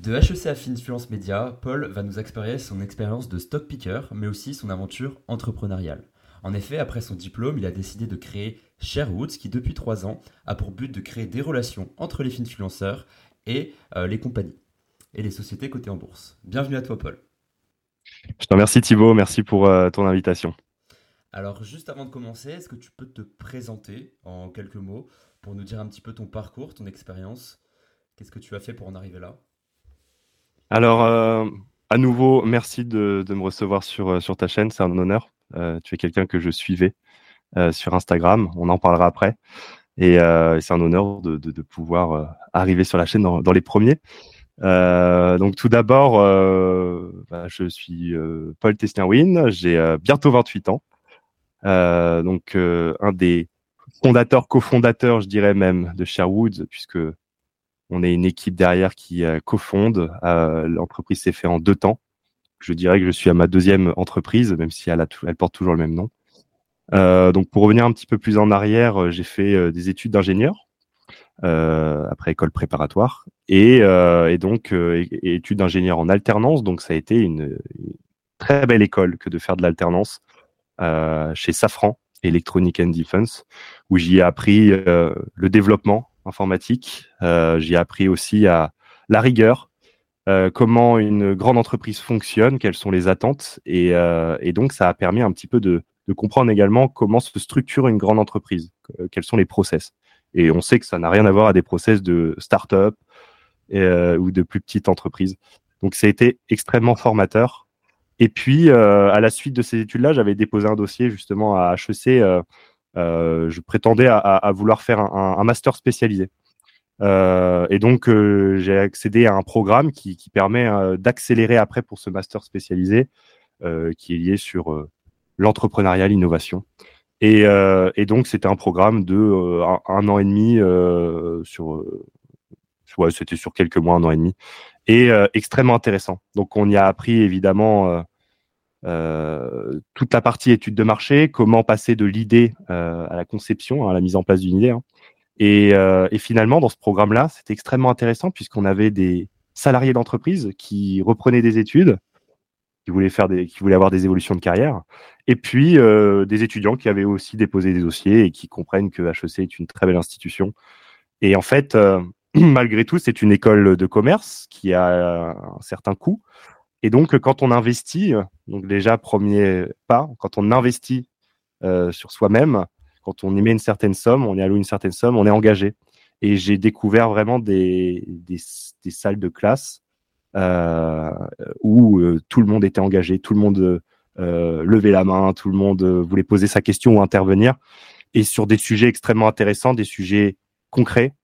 De HEC à Finfluence Media, Paul va nous expérimenter son expérience de stock picker, mais aussi son aventure entrepreneuriale. En effet, après son diplôme, il a décidé de créer Sharewoods, qui depuis trois ans a pour but de créer des relations entre les influenceurs et euh, les compagnies et les sociétés cotées en bourse. Bienvenue à toi, Paul. Je te remercie Thibaut, merci pour euh, ton invitation. Alors, juste avant de commencer, est-ce que tu peux te présenter en quelques mots pour nous dire un petit peu ton parcours, ton expérience? Qu'est-ce que tu as fait pour en arriver là? Alors, euh, à nouveau, merci de, me recevoir sur, euh, sur ta chaîne, c'est un honneur. Euh, tu es quelqu'un que je suivais sur Instagram, on en parlera après. Et c'est un honneur de, pouvoir arriver sur la chaîne dans, les premiers. donc tout d'abord, bah, je suis Paul Tesnierwin, j'ai bientôt 28 ans. donc un des fondateurs, cofondateurs, je dirais même, de Sherwood, puisque on est une équipe derrière qui euh, cofonde. Euh, l'entreprise s'est fait en deux temps. Je dirais que je suis à ma deuxième entreprise, même si elle, porte toujours le même nom. Euh, donc pour revenir un petit peu plus en arrière, j'ai fait des études d'ingénieur après école préparatoire et, donc études d'ingénieur en alternance. Donc ça a été une, très belle école que de faire de l'alternance chez Safran Electronic and Defense, où j'y ai appris le développement informatique. Euh, j'ai appris aussi à la rigueur, euh, comment une grande entreprise fonctionne, quelles sont les attentes. Et, euh, donc, ça a permis un petit peu de, comprendre également comment se structure une grande entreprise, quels sont les process. Et on sait que ça n'a rien à voir à des process de start-up ou de plus petites entreprises. Donc, ça a été extrêmement formateur. Et puis, à la suite de ces études-là, j'avais déposé un dossier justement à HEC je prétendais à, vouloir faire un, master spécialisé. Euh, et donc, euh, j'ai accédé à un programme qui, permet d'accélérer après pour ce master spécialisé, qui est lié sur l'entrepreneuriat, l'innovation. Et, donc, c'était un programme de un, an et demi sur, ouais, c'était sur quelques mois, un an et demi, et extrêmement intéressant. Donc, on y a appris évidemment euh, toute la partie étude de marché, comment passer de l'idée euh, à la conception, à la mise en place d'une idée. Hein. Et, euh, et, finalement, dans ce programme-là, c'était extrêmement intéressant puisqu'on avait des salariés d'entreprise qui reprenaient des études, qui voulaient faire des, qui voulaient avoir des évolutions de carrière, et puis des étudiants qui avaient aussi déposé des dossiers et qui comprennent que HEC est une très belle institution. Et en fait, malgré tout, c'est une école de commerce qui a un certain coût. Et donc, quand on investit, donc déjà, premier pas, quand on investit euh, sur soi-même, quand on y met une certaine somme, on y alloue une certaine somme, on est engagé. Et j'ai découvert vraiment des, des, des, salles de classe euh, où euh, tout le monde était engagé, tout le monde euh, levait la main, tout le monde voulait poser sa question ou intervenir, et sur des sujets extrêmement intéressants, des sujets concrets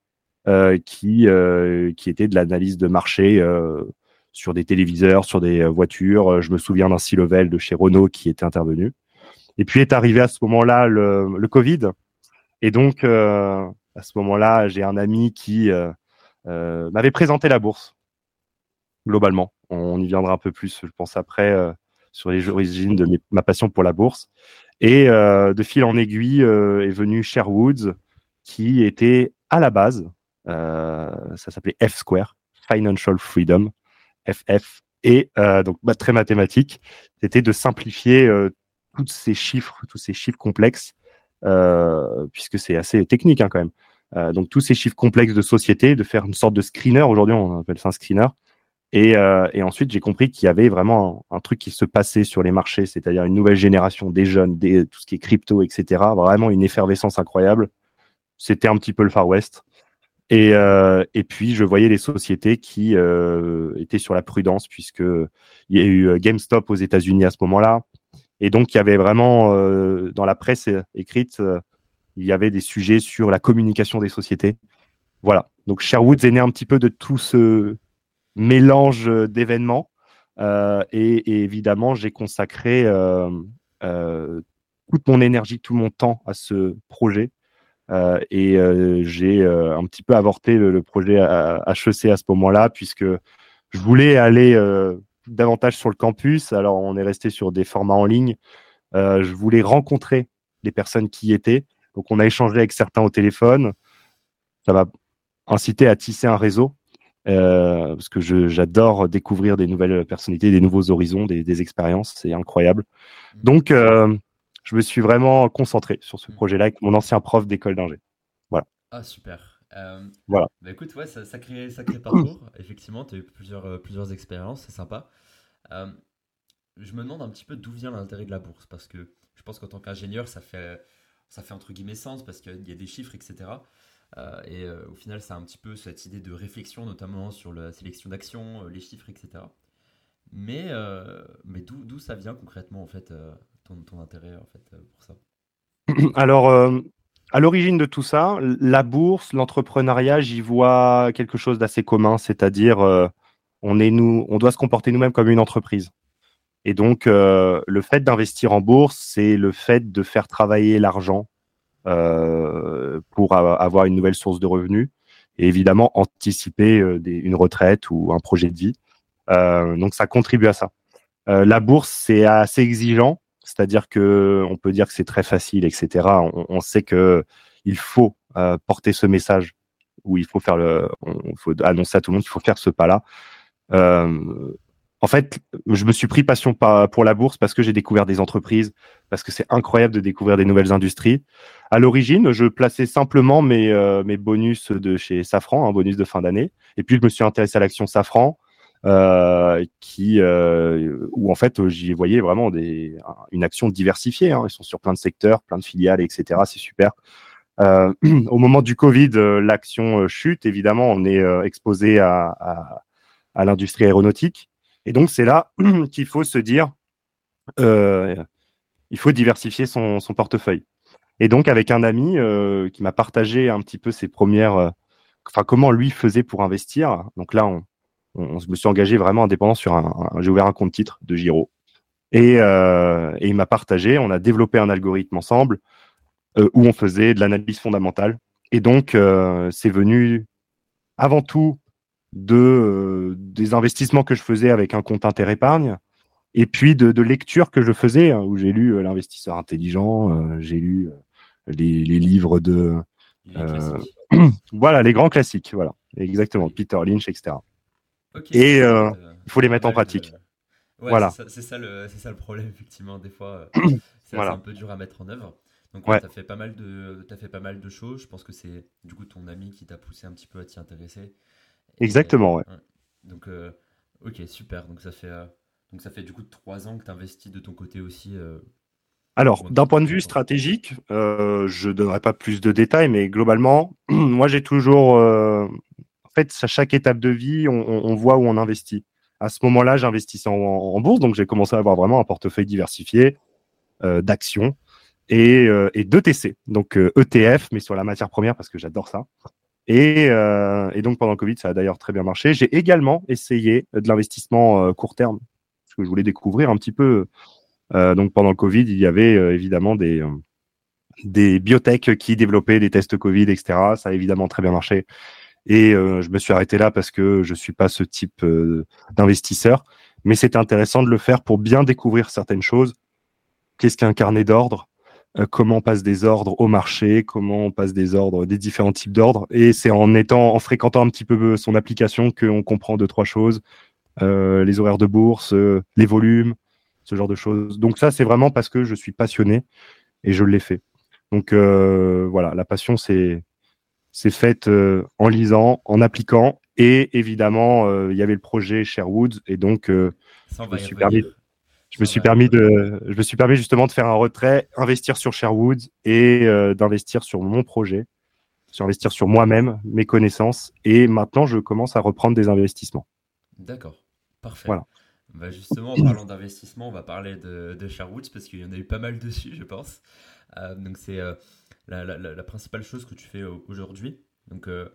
qui, qui étaient de l'analyse de marché sur des téléviseurs, sur des euh, voitures. Euh, je me souviens d'un C-Level de chez Renault qui était intervenu. Et puis est arrivé à ce moment-là le, Covid. Et donc, euh, à ce moment-là, j'ai un ami qui m'avait présenté la bourse, globalement. On y viendra un peu plus, je pense, après, sur les origines de ma passion pour la bourse. Et de fil en aiguille est venu Sherwoods, qui était à la base, ça s'appelait F-Square, Financial Freedom. FF, et euh, donc très mathématique, c'était de simplifier euh, tous ces chiffres, tous ces chiffres complexes, euh, puisque c'est assez technique hein, quand même. donc tous ces chiffres complexes de société, de faire une sorte de screener. Aujourd'hui, on appelle ça un screener. Et, et ensuite, j'ai compris qu'il y avait vraiment un, truc qui se passait sur les marchés, c'est-à-dire une nouvelle génération des jeunes, des, tout ce qui est crypto, etc. Vraiment une effervescence incroyable. C'était un petit peu le Far West. Et, euh, et puis, je voyais les sociétés qui euh, étaient sur la prudence, puisque il y a eu euh, GameStop aux États-Unis à ce moment-là. Et donc, il y avait vraiment, dans la presse écrite, il y avait des sujets sur la communication des sociétés. Voilà. Donc, Sherwood est né un petit peu de tout ce mélange d'événements. Et, évidemment, j'ai consacré toute mon énergie, tout mon temps à ce projet. Euh, et euh, j'ai euh, un petit peu avorté le, projet HEC à ce moment-là, puisque je voulais aller davantage sur le campus. Alors, on est resté sur des formats en ligne. je voulais rencontrer les personnes qui y étaient. Donc, on a échangé avec certains au téléphone. Ça m'a incité à tisser un réseau. parce que j'adore découvrir des nouvelles personnalités, des nouveaux horizons, des, des expériences. C'est incroyable. Donc, je me suis vraiment concentré sur ce mmh. projet-là avec mon ancien prof d'école d'ingé. Voilà. Ah, super. Euh, voilà. Bah écoute, ouais, ça, sacré parcours. Effectivement, tu as eu plusieurs, euh, plusieurs expériences, c'est sympa. Euh, je me demande un petit peu d'où vient l'intérêt de la bourse, parce que je pense qu'en tant qu'ingénieur, ça fait, ça fait entre guillemets sens, parce qu'il y a des chiffres, etc. et au final, c'est un petit peu cette idée de réflexion, notamment sur la sélection d'actions, les chiffres, etc. Mais, mais d'où ça vient concrètement, en fait, ton, intérêt euh, pour ça Alors, euh, à l'origine de tout ça, la bourse, l'entrepreneuriat, j'y vois quelque chose d'assez commun, c'est-à-dire euh, on doit se comporter nous-mêmes comme une entreprise. Et donc, le fait d'investir en bourse, c'est le fait de faire travailler l'argent pour avoir une nouvelle source de revenus et évidemment anticiper une retraite ou un projet de vie. donc, ça contribue à ça. la bourse, c'est assez exigeant c'est-à-dire que on peut dire que c'est très facile, etc. On, sait que il faut euh, porter ce message où il faut faire le, faut annoncer à tout le monde qu'il faut faire ce pas-là. Euh, en fait, je me suis pris passion pour la bourse parce que j'ai découvert des entreprises, parce que c'est incroyable de découvrir des nouvelles industries. À l'origine, je plaçais simplement mes, euh, mes bonus de chez Safran, un bonus de fin d'année. Et puis, je me suis intéressé à l'action Safran. Euh, qui euh, où en fait j'y voyais vraiment des, une action diversifiée. Hein. Ils sont sur plein de secteurs, plein de filiales, etc. C'est super. Euh, au moment du Covid, l'action chute. Évidemment, on est exposé à, à, à l'industrie aéronautique. Et donc, c'est là qu'il faut se dire, il faut diversifier son, son, portefeuille. Et donc, avec un ami qui m'a partagé un petit peu ses premières, enfin, comment lui faisait pour investir. Donc là, on, on, me suis engagé vraiment indépendant sur un, j'ai ouvert un compte titre de Giro. Et, euh, et il m'a partagé. On a développé un algorithme ensemble euh, où on faisait de l'analyse fondamentale. Et donc, euh, c'est venu avant tout de des investissements que je faisais avec un compte inter-épargne et puis de, de lectures que je faisais hein, où j'ai lu l'investisseur intelligent, j'ai lu les, les, livres de voilà les grands classiques, voilà. Exactement. Peter Lynch, etc et euh, il faut les mettre en pratique. voilà. C'est ça, le, ça, le problème, effectivement. Des fois, euh, c'est un peu dur à mettre en œuvre. Donc, ouais, tu as, fait pas mal de, as fait pas mal de choses. Je pense que c'est du coup ton ami qui t'a poussé un petit peu à t'y intéresser. Exactement, ouais. Donc, euh, ok, super. Donc, ça fait, donc, ça fait du coup trois ans que tu investis de ton côté aussi. Alors, d'un point de vue stratégique, je ne donnerai pas plus de détails, mais globalement, moi j'ai toujours fait, à chaque étape de vie, on, voit où on investit. À ce moment-là, j'investissais en, bourse, donc j'ai commencé à avoir vraiment un portefeuille diversifié euh, d'actions et, euh, et d'ETC, donc ETF, euh, e mais sur la matière première parce que j'adore ça. Et, donc pendant le Covid, ça a d'ailleurs très bien marché. J'ai également essayé de l'investissement court terme, parce que je voulais découvrir un petit peu. donc pendant le Covid, il y avait évidemment des, des biotech qui développaient des tests Covid, etc. Ça a évidemment très bien marché. Et euh, je me suis arrêté là parce que je suis pas ce type euh, d'investisseur. Mais c'était intéressant de le faire pour bien découvrir certaines choses. Qu'est-ce qu'un carnet d'ordre? Euh, Comment on passe des ordres au marché? Comment on passe des ordres, des différents types d'ordres? Et c'est en étant, en fréquentant un petit peu son application qu'on comprend deux trois choses les horaires de bourse, les volumes, ce genre de choses. Donc ça, c'est vraiment parce que je suis passionné et je l'ai fait. Donc voilà, la passion, c'est c'est fait euh, en lisant, en appliquant. Et évidemment, euh, il y avait le projet Sherwood. Et donc, euh, je me suis permis, je me suis permis de, je me suis permis justement de faire un retrait, investir sur Sherwood et d'investir sur mon projet, sur investir sur moi-même, mes connaissances. Et maintenant, je commence à reprendre des investissements. D'accord, parfait. Voilà. Bah, justement, en parlant d'investissement, on va parler de, de Sherwood parce qu'il y en a eu pas mal dessus, je pense. donc, c'est la, principale chose que tu fais aujourd'hui. Donc, euh,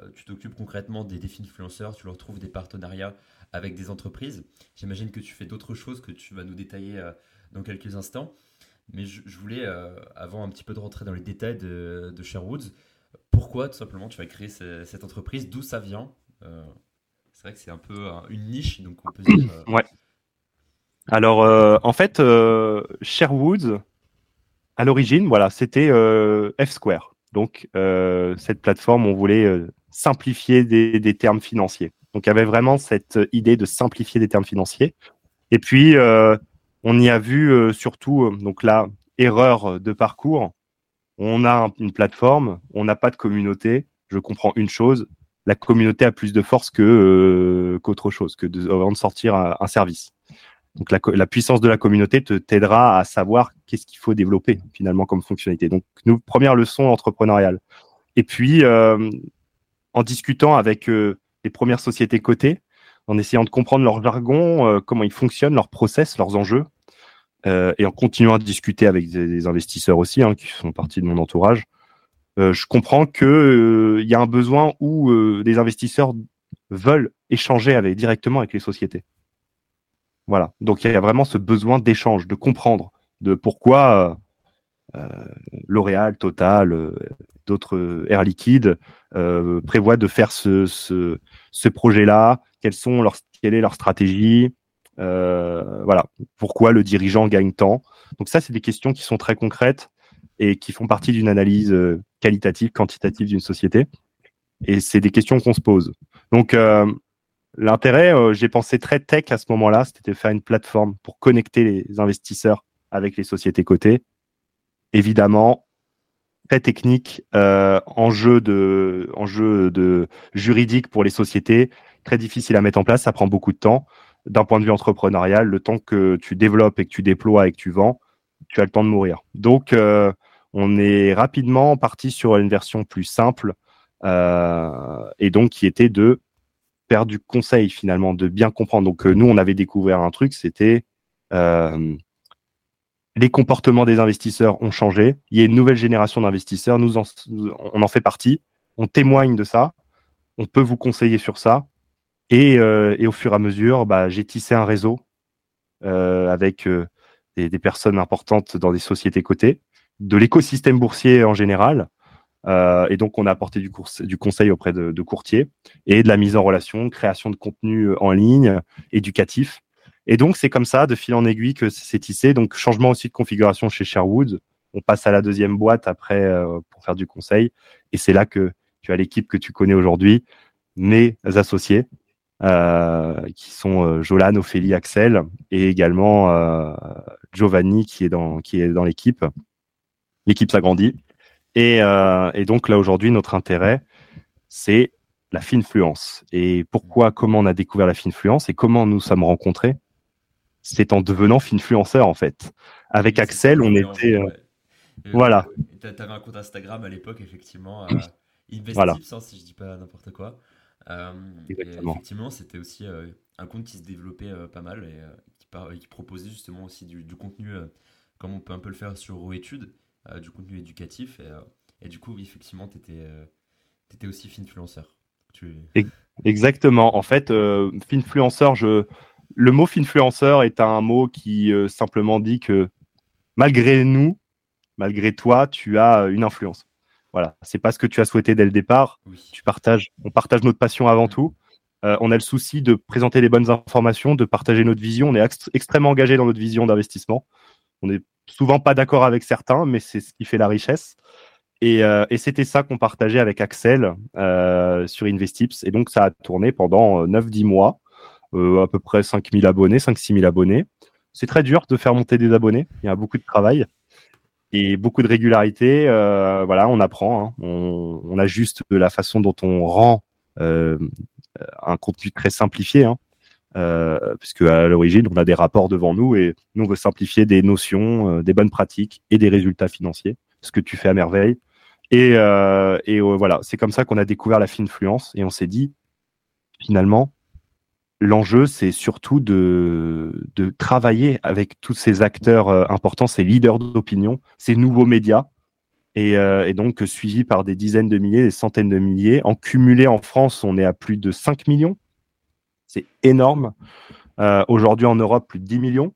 euh, tu t'occupes concrètement des défis influenceurs, tu leur trouves des partenariats avec des entreprises. J'imagine que tu fais d'autres choses que tu vas nous détailler euh, dans quelques instants. Mais je, voulais, avant un petit peu de rentrer dans les détails de, de Sherwoods, pourquoi tout simplement tu vas créer cette entreprise, d'où ça vient? C'est vrai que c'est un peu une niche, donc on peut dire. ouais. Alors, en fait, Sherwoods, à l'origine, voilà, c'était euh, F-Square. Donc, euh, cette plateforme, on voulait euh, simplifier des, termes financiers. Donc, il y avait vraiment cette idée de simplifier des termes financiers. Et puis, on y a vu surtout, donc là, erreur de parcours. On a une plateforme, on n'a pas de communauté. Je comprends une chose, la communauté a plus de force qu'autre chose, que de, avant de sortir un service. Donc la, puissance de la communauté te t'aidera à savoir qu'est-ce qu'il faut développer finalement comme fonctionnalité. Donc nous première leçon entrepreneuriale. Et puis euh, en discutant avec euh, les premières sociétés cotées, en essayant de comprendre leur jargon, euh, comment ils fonctionnent, leurs process, leurs enjeux, et en continuant à discuter avec des, investisseurs aussi hein, qui font partie de mon entourage, je comprends que il y a un besoin où des investisseurs veulent échanger directement avec les sociétés. Voilà. Donc il y a vraiment ce besoin d'échange, de comprendre de pourquoi euh, euh, L'Oréal, Total, euh, d'autres Air Liquide prévoient de faire ce, projet-là, quelles sont leurs, quelle est leur stratégie, voilà, pourquoi le dirigeant gagne tant? Donc ça, c'est des questions qui sont très concrètes et qui font partie d'une analyse qualitative, quantitative d'une société. Et c'est des questions qu'on se pose. Donc, L'intérêt, euh, j'ai pensé très tech à ce moment-là, c'était de faire une plateforme pour connecter les investisseurs avec les sociétés cotées. Évidemment, très technique, euh, enjeu de, juridique pour les sociétés, très difficile à mettre en place, ça prend beaucoup de temps. D'un point de vue entrepreneurial, le temps que tu développes et que tu déploies et que tu vends, tu as le temps de mourir. Donc, euh, on est rapidement parti sur une version plus simple et donc qui était de faire du conseil finalement, de bien comprendre. Donc euh, nous, on avait découvert un truc, c'était euh, les comportements des investisseurs ont changé. Il y a une nouvelle génération d'investisseurs. Nous, on en fait partie. On témoigne de ça. On peut vous conseiller sur ça. Et, euh, au fur et à mesure, bah, j'ai tissé un réseau avec des, des, personnes importantes dans des sociétés cotées, de l'écosystème boursier en général, euh, et donc, on a apporté du, conseil auprès de, courtiers et de la mise en relation, création de contenu euh, en ligne, éducatif. Et donc, c'est comme ça, de fil en aiguille, que c'est tissé. Donc, changement aussi de configuration chez Sherwood. On passe à la deuxième boîte après euh, pour faire du conseil. Et c'est là que tu as l'équipe que tu connais aujourd'hui, mes associés, qui sont Jolan, Ophélie, Axel, et également Giovanni qui est dans l'équipe. L'équipe s'agrandit. Euh, et, donc là aujourd'hui, notre intérêt, c'est la finfluence. Et pourquoi, comment on a découvert la finfluence et comment nous sommes rencontrés? C'est en devenant finfluenceur en fait. Avec Axel, on était. Euh, voilà. Tu avais un compte Instagram à l'époque, effectivement, à Investips, hein, si je dis pas n'importe quoi. Euh, effectivement, c'était aussi un compte qui se développait pas mal et qui, proposait justement aussi du, contenu, comme on peut un peu le faire sur RoEtudes euh, du contenu éducatif. Et, euh, et, du coup, effectivement, tu étais, euh, étais, aussi finfluenceur. Tu... Exactement. En fait, finfluenceur, je... le mot finfluenceur est un mot qui simplement dit que malgré nous, malgré toi, tu as une influence. Voilà, c'est pas ce que tu as souhaité dès le départ. Tu partages, on partage notre passion avant tout. on a le souci de présenter les bonnes informations, de partager notre vision. On est extrêmement engagé dans notre vision d'investissement. On est souvent pas d'accord avec certains, mais c'est ce qui fait la richesse. Et, euh, c'était ça qu'on partageait avec Axel euh, sur Investips. Et donc, ça a tourné pendant 9-10 euh, mois, à peu près 5000 abonnés, 5-6 000 abonnés. C'est très dur de faire monter des abonnés. Il y a beaucoup de travail et beaucoup de régularité. voilà, on apprend. Hein. On, on, ajuste la façon dont on rend un contenu très simplifié. Hein puisque à l'origine, on a des rapports devant nous et nous, on veut simplifier des notions, euh, des bonnes pratiques et des résultats financiers, ce que tu fais à merveille. Et, euh, et euh, voilà, c'est comme ça qu'on a découvert la finfluence et on s'est dit, finalement, l'enjeu, c'est surtout de, de travailler avec tous ces acteurs euh, importants, ces leaders d'opinion, ces nouveaux médias, et, et, donc suivis par des dizaines de milliers, des centaines de milliers. En cumulé en France, on est à plus de 5 millions c'est énorme. Euh, aujourd'hui en Europe, plus de 10 millions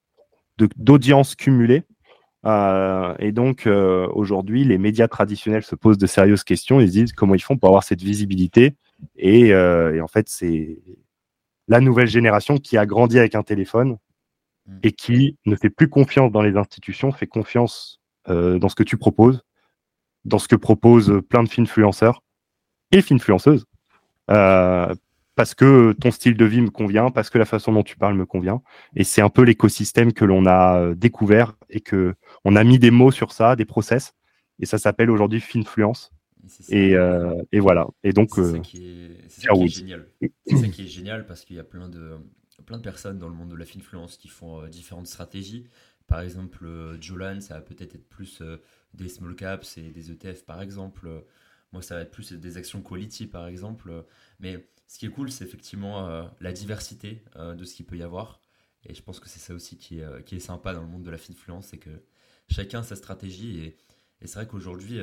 d'audiences cumulées. Euh, et donc euh, aujourd'hui, les médias traditionnels se posent de sérieuses questions. Ils se disent comment ils font pour avoir cette visibilité. Et, en fait, c'est la nouvelle génération qui a grandi avec un téléphone et qui ne fait plus confiance dans les institutions, fait confiance dans ce que tu proposes, dans ce que proposent plein de finfluenceurs et finfluenceuses parce que ton style de vie me convient, parce que la façon dont tu parles me convient. Et c'est un peu l'écosystème que l'on a découvert et que on a mis des mots sur ça, des process. Et ça s'appelle aujourd'hui Finfluence. Et, euh, et, voilà. Et donc, c'est ça, qui est, génial. C'est ça qui est génial parce qu'il y a plein de, plein de personnes dans le monde de la finfluence qui font euh, différentes stratégies. Par exemple, euh, Jolan, ça va peut-être être plus des small caps et des ETF, par exemple. Moi, ça va être plus des actions quality, par exemple. Mais ce qui est cool, c'est effectivement la diversité de ce qu'il peut y avoir. Et je pense que c'est ça aussi qui est, est sympa dans le monde de la finfluence, c'est que chacun a sa stratégie. Et, c'est vrai qu'aujourd'hui,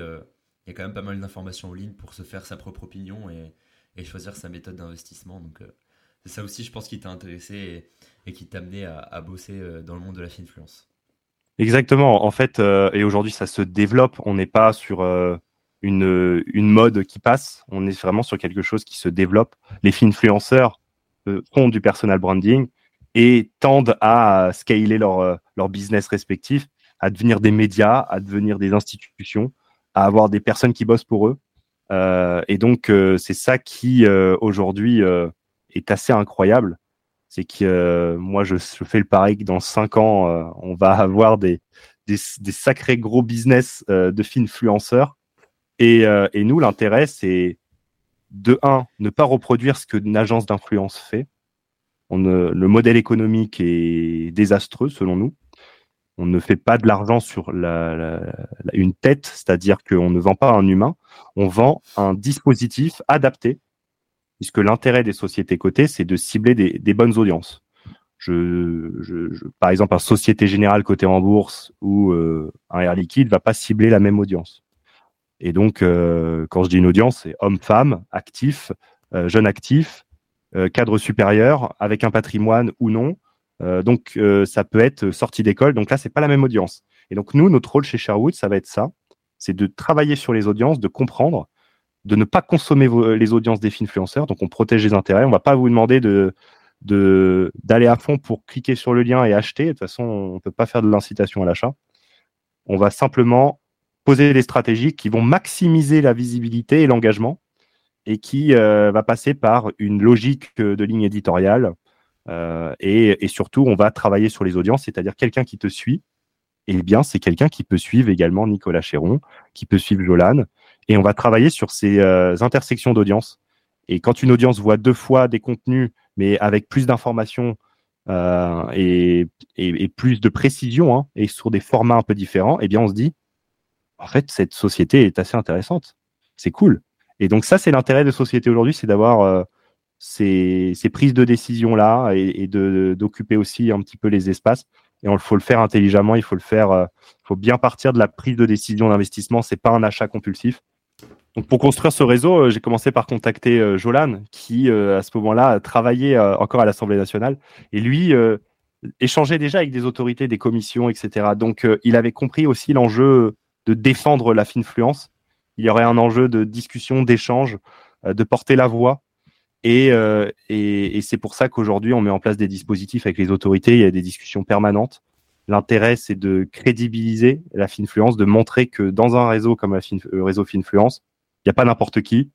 il y a quand même pas mal d'informations en ligne pour se faire sa propre opinion et, choisir sa méthode d'investissement. Donc, euh, c'est ça aussi, je pense, qui t'a intéressé et, qui t'a amené à, bosser euh, dans le monde de la finfluence. Exactement. En fait, euh, et aujourd'hui, ça se développe. On n'est pas sur une, une mode qui passe. On est vraiment sur quelque chose qui se développe. Les finfluenceurs font du personal branding et tendent à scaler leur, leur business respectif, à devenir des médias, à devenir des institutions à avoir des personnes qui bossent pour eux. Euh, et donc, euh, c'est ça qui, euh, aujourd'hui, est assez incroyable. C'est que moi, je, fais le pari que dans cinq ans, on va avoir des, des, sacrés gros business de finfluenceurs. Et, et nous, l'intérêt, c'est de un, ne pas reproduire ce qu'une agence d'influence fait. Le modèle économique est désastreux, selon nous on ne fait pas de l'argent sur une tête, c'est-à-dire qu'on ne vend pas un humain, on vend un dispositif adapté, puisque l'intérêt des sociétés cotées, c'est de cibler des, bonnes audiences. par exemple, un Société Générale cotée en bourse ou euh, un Air Liquide va pas cibler la même audience. Et donc, euh, quand je dis une audience, c'est homme-femme, actif, euh, jeune actif, cadre supérieur, avec un patrimoine ou non, euh, donc, euh, ça peut être sortie d'école. Donc là, c'est pas la même audience. Et donc, nous, notre rôle chez Sherwood, ça va être ça. C'est de travailler sur les audiences, de comprendre, de ne pas consommer les audiences des influenceurs. Donc, on protège les intérêts. On va pas vous demander de, d'aller à fond pour cliquer sur le lien et acheter. De toute façon, on ne peut pas faire de l'incitation à l'achat. On va simplement poser des stratégies qui vont maximiser la visibilité et l'engagement et qui euh, va passer par une logique de ligne éditoriale, euh, et, surtout, on va travailler sur les audiences, c'est-à-dire quelqu'un qui te suit, eh bien, c'est quelqu'un qui peut suivre également Nicolas Chéron, qui peut suivre Jolan, et on va travailler sur ces euh, intersections d'audience. Et quand une audience voit deux fois des contenus, mais avec plus d'informations euh, et, plus de précision, hein, et sur des formats un peu différents, eh bien, on se dit, en fait, cette société est assez intéressante. C'est cool. Et donc ça, c'est l'intérêt de société aujourd'hui, c'est d'avoir ces, prises de décision là et, de d'occuper aussi un petit peu les espaces. Et il faut le faire intelligemment, il faut le faire, euh, faut bien partir de la prise de décision d'investissement. C'est pas un achat compulsif. Donc pour construire ce réseau, euh, j'ai commencé par contacter euh, Jolan, qui à ce moment-là travaillait encore à l'Assemblée nationale, et lui échangeait déjà avec des autorités, des commissions, etc. Donc il avait compris aussi l'enjeu de défendre la finfluence. Il y aurait un enjeu de discussion, d'échange, de porter la voix euh, et, c'est pour ça qu'aujourd'hui, on met en place des dispositifs avec les autorités. Il y a des discussions permanentes. L'intérêt, c'est de crédibiliser la Finfluence, de montrer que dans un réseau comme le réseau Finfluence, il n'y a pas n'importe qui,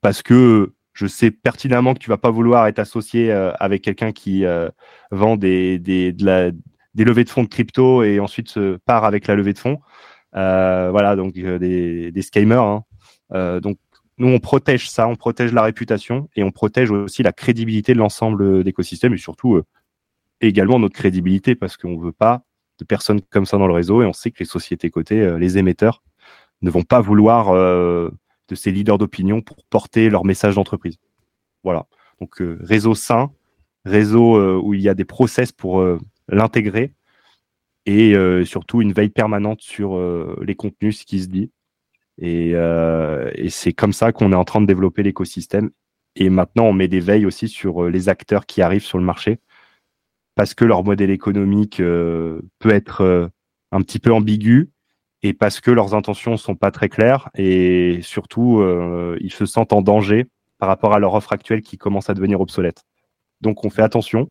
parce que je sais pertinemment que tu vas pas vouloir être associé euh, avec quelqu'un qui euh, vend des, des levées de fonds de crypto et ensuite se part avec la levée de fonds. Voilà, donc des, des scammers. Hein. donc nous, on protège ça, on protège la réputation et on protège aussi la crédibilité de l'ensemble d'écosystèmes et surtout euh, également notre crédibilité parce qu'on ne veut pas de personnes comme ça dans le réseau et on sait que les sociétés cotées, euh, les émetteurs, ne vont pas vouloir euh, de ces leaders d'opinion pour porter leur message d'entreprise. Voilà. Donc réseau sain, réseau où il y a des process pour l'intégrer et surtout une veille permanente sur les contenus, ce qui se dit euh, et, c'est comme ça qu'on est en train de développer l'écosystème. Et maintenant, on met des veilles aussi sur euh, les acteurs qui arrivent sur le marché parce que leur modèle économique euh, peut être un petit peu ambigu et parce que leurs intentions sont pas très claires et surtout ils se sentent en danger par rapport à leur offre actuelle qui commence à devenir obsolète. Donc on fait attention.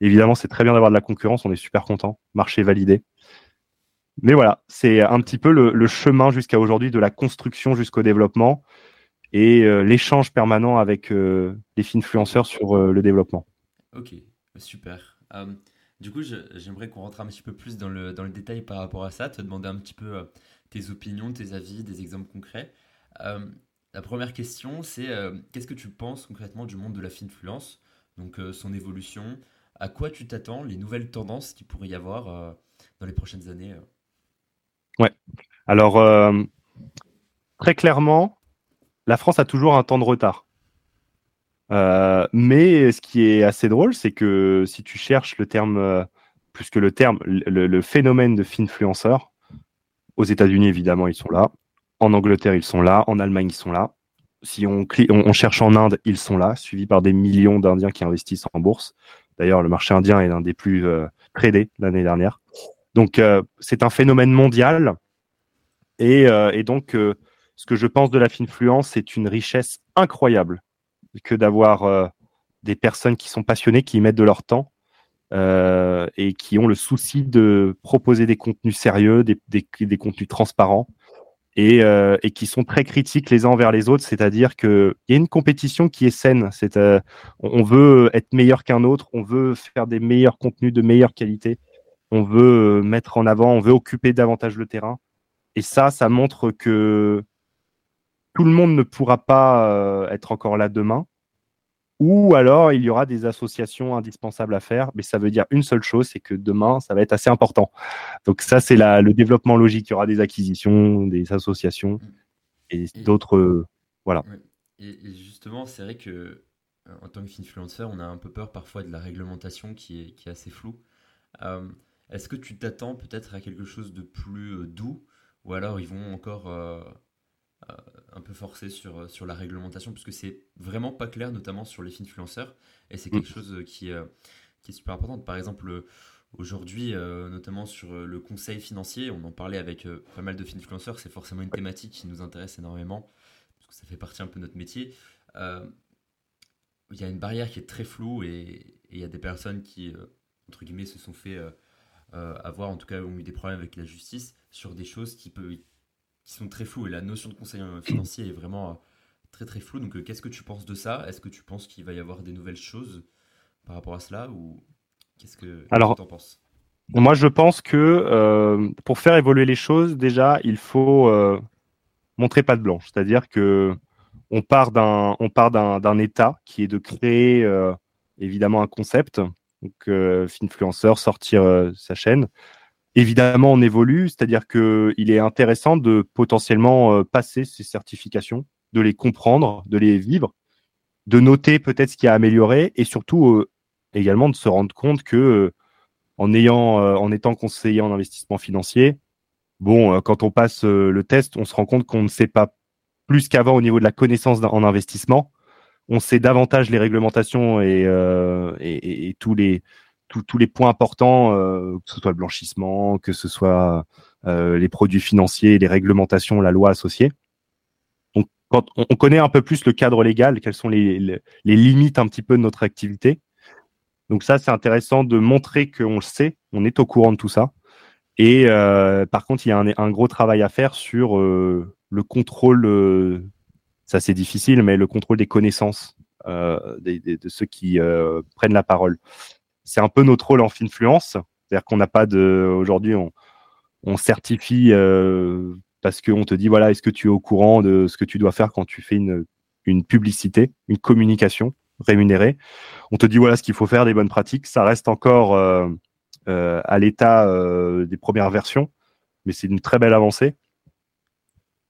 Évidemment, c'est très bien d'avoir de la concurrence, on est super content, marché validé. Mais voilà, c'est un petit peu le, chemin jusqu'à aujourd'hui de la construction jusqu'au développement. et l'échange permanent avec les influenceurs sur le développement. Ok, super. du coup, j'aimerais qu'on rentre un petit peu plus dans le, dans le détail par rapport à ça, te demander un petit peu tes opinions, tes avis, des exemples concrets. la première question, c'est qu'est-ce que tu penses concrètement du monde de la finfluence, donc son évolution, à quoi tu t'attends, les nouvelles tendances qu'il pourrait y avoir dans les prochaines années Ouais. Alors, très clairement, la France a toujours un temps de retard. Euh, mais ce qui est assez drôle, c'est que si tu cherches le terme, euh, plus que le terme, le, phénomène de finfluenceur, aux États-Unis, évidemment, ils sont là. En Angleterre, ils sont là. En Allemagne, ils sont là. Si on, cherche en Inde, ils sont là, suivis par des millions d'Indiens qui investissent en bourse. D'ailleurs, le marché indien est l'un des plus euh, tradés l'année dernière. Donc, c'est un phénomène mondial. Et, et donc, ce que je pense de la finfluence, c'est une richesse incroyable que d'avoir euh, des personnes qui sont passionnées, qui y mettent de leur temps euh, et qui ont le souci de proposer des contenus sérieux, des, contenus transparents et, euh, et, qui sont très critiques les uns envers les autres. C'est-à-dire qu'il y a une compétition qui est saine. C'est, on veut être meilleur qu'un autre, on veut faire des meilleurs contenus de meilleure qualité, on veut mettre en avant, on veut occuper davantage le terrain. Et ça, ça montre que tout le monde ne pourra pas euh, être encore là demain. Ou alors, il y aura des associations indispensables à faire, mais ça veut dire une seule chose, c'est que demain, ça va être assez important. Donc ça, c'est le développement logique. Il y aura des acquisitions, des associations mm. et, d'autres... Euh, voilà. Et, justement, c'est vrai que euh, en tant qu'influenceur, on a un peu peur parfois de la réglementation qui est, qui est assez floue. Est-ce que tu t'attends peut-être à quelque chose de plus doux? Ou alors ils vont encore euh, un peu forcé sur, euh, sur la réglementation, puisque c'est vraiment pas clair, notamment sur les influenceurs, et c'est quelque chose qui, euh, qui est super important. Par exemple, aujourd'hui, notamment sur le conseil financier, on en parlait avec pas mal de influenceurs, c'est forcément une thématique qui nous intéresse énormément, parce que ça fait partie un peu de notre métier. Il y a une barrière qui est très floue et il y a des personnes qui, entre guillemets, se sont fait avoir, en tout cas, ont eu des problèmes avec la justice sur des choses qui peuvent qui sont très flous et la notion de conseil financier est vraiment euh, très très floue. Donc euh, qu'est-ce que tu penses de ça? Est-ce que tu penses qu'il va y avoir des nouvelles choses par rapport à cela? Ou qu'est-ce que tu en penses? moi, je pense que euh, pour faire évoluer les choses, déjà, il faut montrer pas de blanche. C'est-à-dire que on part d'un on part d'un état qui est de créer évidemment un concept, donc influenceur sortir sa chaîne, Évidemment, on évolue, c'est-à-dire qu'il est intéressant de potentiellement euh, passer ces certifications, de les comprendre, de les vivre, de noter peut-être ce qui a amélioré et surtout euh, également de se rendre compte que euh, en ayant, en étant conseiller en investissement financier, bon, quand on passe le test, on se rend compte qu'on ne sait pas plus qu'avant au niveau de la connaissance en investissement. On sait davantage les réglementations et, et tous les tous les points importants, euh, que ce soit le blanchissement, que ce soit euh, les produits financiers, les réglementations, la loi associée. Donc, quand on, connaît un peu plus le cadre légal, quelles sont les, limites un petit peu de notre activité. Donc ça, c'est intéressant de montrer qu'on le sait, on est au courant de tout ça. Et euh, par contre, il y a un, gros travail à faire sur euh, le contrôle, euh, ça c'est difficile, mais le contrôle des connaissances des, de ceux qui prennent la parole c'est un peu notre rôle en influence. C'est-à-dire qu'on n'a pas de. Aujourd'hui, on, certifie euh, parce qu'on te dit voilà, est-ce que tu es au courant de ce que tu dois faire quand tu fais une, une publicité, une communication rémunérée? On te dit voilà ce qu'il faut faire, des bonnes pratiques. Ça reste encore euh, euh, à l'état des premières versions, mais c'est une très belle avancée.